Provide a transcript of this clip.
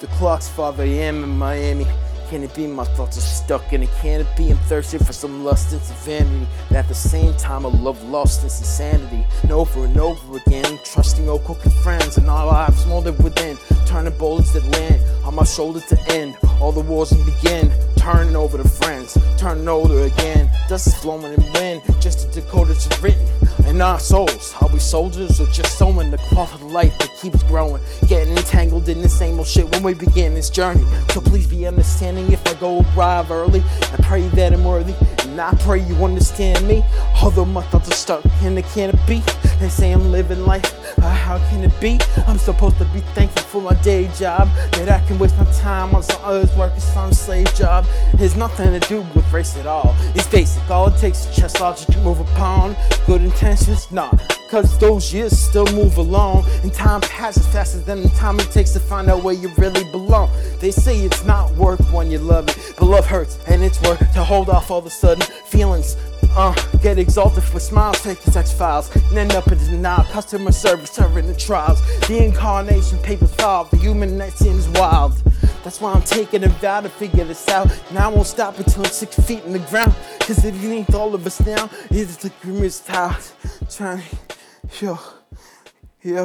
The clock's 5 a.m. in Miami. Can it be my thoughts are stuck in a canopy? I'm thirsty for some lust and some vanity. And at the same time, I love lost and insanity. And over and over again, trusting old crooked friends and our lives molded within. Turning bullets that land on my shoulder to end. All the wars and begin. Turning over to friends, turning older again. Dust is flowing in wind, just a decode it's written. In our souls, are we soldiers or just sowing the cloth of light that keeps growing? Getting entangled in the same old shit when we begin this journey. So please be understanding if I go arrive early. I pray that I'm worthy, I pray you understand me. Although my thoughts are stuck in the canopy, they say I'm living life. Uh, how can it be? I'm supposed to be thankful for my day job, that I can waste my time on some others working some slave job. It's nothing to do with race at all. It's basic. All it takes is chest logic to move upon. Good intentions, nah. Cause those years still move along And time passes faster than the time it takes to find out where you really belong They say it's not work when you love it But love hurts and it's work to hold off all the sudden feelings uh, get exalted for smiles, take the sex files, and end up in denial. Customer service, serving the trials. The incarnation papers filed, the human that seems wild. That's why I'm taking a vow to figure this out. And I won't stop until I'm six feet in the ground. Cause it ain't all of us now, it's the grimmest out. Trying, Все. Я